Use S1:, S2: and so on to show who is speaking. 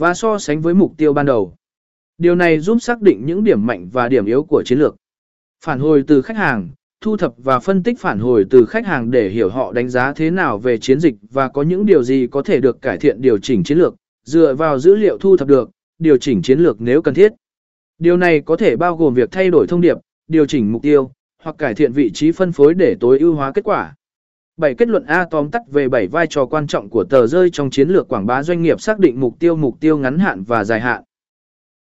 S1: và so sánh với mục tiêu ban đầu. Điều này giúp xác định những điểm mạnh và điểm yếu của chiến lược. Phản hồi từ khách hàng, thu thập và phân tích phản hồi từ khách hàng để hiểu họ đánh giá thế nào về chiến dịch và có những điều gì có thể được cải thiện điều chỉnh chiến lược, dựa vào dữ liệu thu thập được, điều chỉnh chiến lược nếu cần thiết. Điều này có thể bao gồm việc thay đổi thông điệp, điều chỉnh mục tiêu, hoặc cải thiện vị trí phân phối để tối ưu hóa kết quả. 7 kết luận A tóm tắt về 7 vai trò quan trọng của tờ rơi trong chiến lược quảng bá doanh nghiệp xác định mục tiêu mục tiêu ngắn hạn và dài hạn.